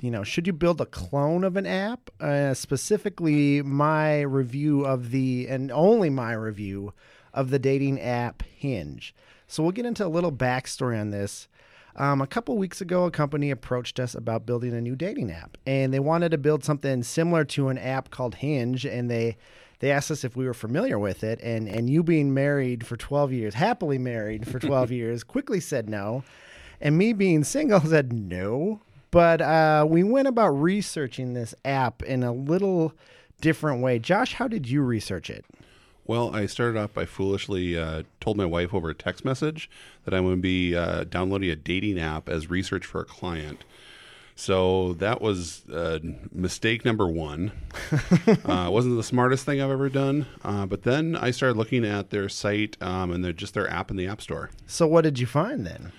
you know, should you build a clone of an app? Uh, specifically, my review of the, and only my review of the dating app Hinge. So we'll get into a little backstory on this. Um, a couple weeks ago, a company approached us about building a new dating app, and they wanted to build something similar to an app called Hinge, and they they asked us if we were familiar with it, and and you being married for twelve years, happily married for twelve years, quickly said no, and me being single said no. But uh, we went about researching this app in a little different way. Josh, how did you research it? Well, I started off by foolishly uh, told my wife over a text message that I'm going to be uh, downloading a dating app as research for a client. So that was uh, mistake number one. uh, wasn't the smartest thing I've ever done. Uh, but then I started looking at their site um, and they're just their app in the App Store. So what did you find then?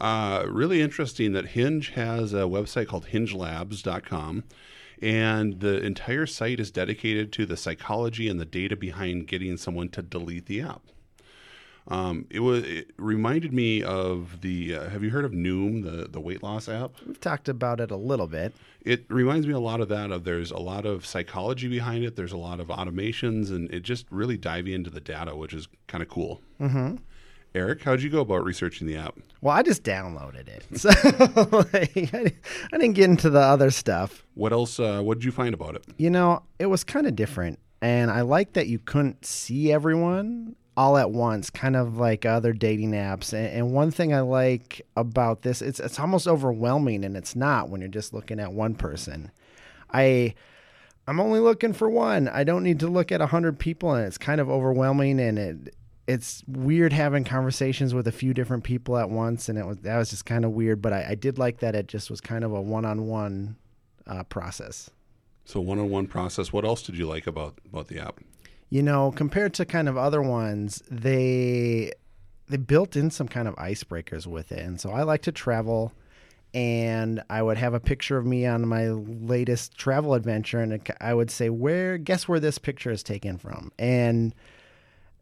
Uh, really interesting that Hinge has a website called hingelabs.com. And the entire site is dedicated to the psychology and the data behind getting someone to delete the app. Um, it was it reminded me of the. Uh, have you heard of Noom, the the weight loss app? We've talked about it a little bit. It reminds me a lot of that. Of there's a lot of psychology behind it. There's a lot of automations, and it just really diving into the data, which is kind of cool. Mm-hmm. Eric, how'd you go about researching the app? Well, I just downloaded it, so like, I didn't get into the other stuff. What else? Uh, what did you find about it? You know, it was kind of different, and I like that you couldn't see everyone all at once, kind of like other dating apps. And, and one thing I like about this, it's it's almost overwhelming, and it's not when you're just looking at one person. I. I'm only looking for one. I don't need to look at a hundred people, and it's kind of overwhelming. And it it's weird having conversations with a few different people at once, and it was that was just kind of weird. But I, I did like that it just was kind of a one-on-one uh, process. So one-on-one process. What else did you like about about the app? You know, compared to kind of other ones, they they built in some kind of icebreakers with it, and so I like to travel. And I would have a picture of me on my latest travel adventure, and I would say, "Where? Guess where this picture is taken from?" And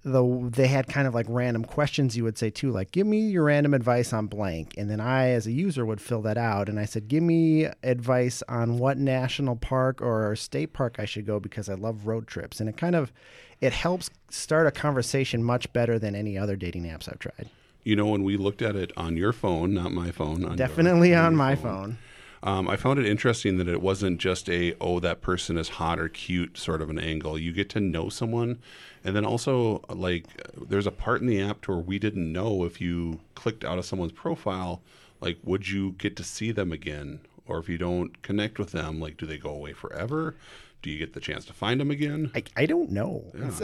the they had kind of like random questions you would say too like give me your random advice on blank. And then i as a user would fill that out and i said give me advice on what national park or state park i should go because i love road trips. And it kind of it helps start a conversation much better than any other dating apps i've tried. You know when we looked at it on your phone not my phone on definitely your, on, on my phone, phone. Um, I found it interesting that it wasn't just a oh that person is hot or cute sort of an angle. You get to know someone, and then also like there's a part in the app where we didn't know if you clicked out of someone's profile, like would you get to see them again, or if you don't connect with them, like do they go away forever? Do you get the chance to find them again? I, I don't know. Yeah.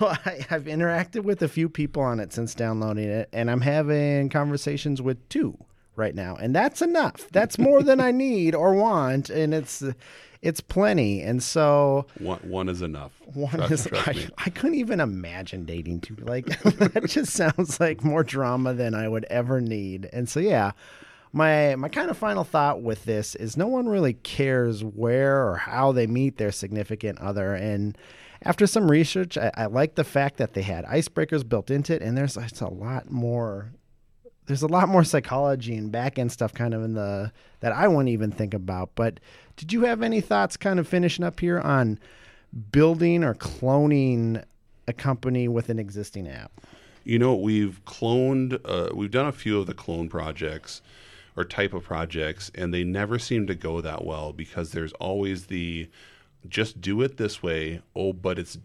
I, have interacted with a few people on it since downloading it, and I'm having conversations with two right now, and that's enough. That's more than I need or want, and it's it's plenty. And so one, one is enough. One trust, is. Trust I, I, couldn't even imagine dating two. Like that just sounds like more drama than I would ever need. And so yeah. My, my kind of final thought with this is no one really cares where or how they meet their significant other and after some research, I, I, like the fact that they had icebreakers built into it, and there's it's a lot more there's a lot more psychology and back end stuff kind of in the that I wouldn't even think about. But did you have any thoughts kind of finishing up here on building or cloning a company with an existing app? You know, we've cloned, uh, we've done a few of the clone projects or type of projects, and they never seem to go that well because there's always the just do it this way. Oh, but it's,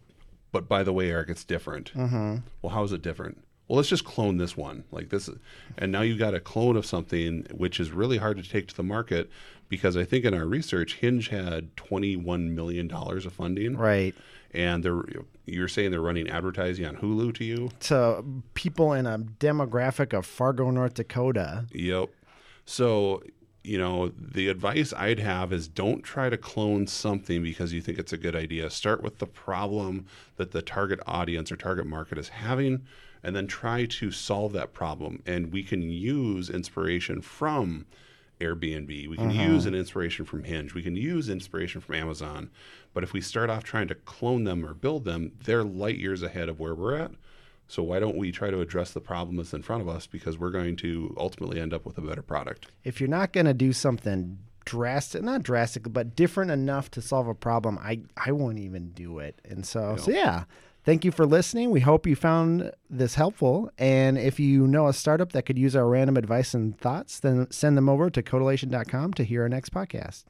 but by the way, Eric, it's different. Mm-hmm. Well, how is it different? Well, let's just clone this one. Like this, and now you've got a clone of something which is really hard to take to the market because I think in our research, Hinge had twenty-one million dollars of funding. Right. And they're you're saying they're running advertising on Hulu to you to people in a demographic of Fargo, North Dakota. Yep. So you know, the advice I'd have is don't try to clone something because you think it's a good idea. Start with the problem that the target audience or target market is having, and then try to solve that problem. And we can use inspiration from Airbnb. We can mm-hmm. use an inspiration from Hinge. We can use inspiration from Amazon. But if we start off trying to clone them or build them, they're light years ahead of where we're at. So why don't we try to address the problem that's in front of us because we're going to ultimately end up with a better product. If you're not going to do something drastic, not drastic, but different enough to solve a problem, I I won't even do it. And so so yeah. Thank you for listening. We hope you found this helpful. And if you know a startup that could use our random advice and thoughts, then send them over to codelation.com to hear our next podcast.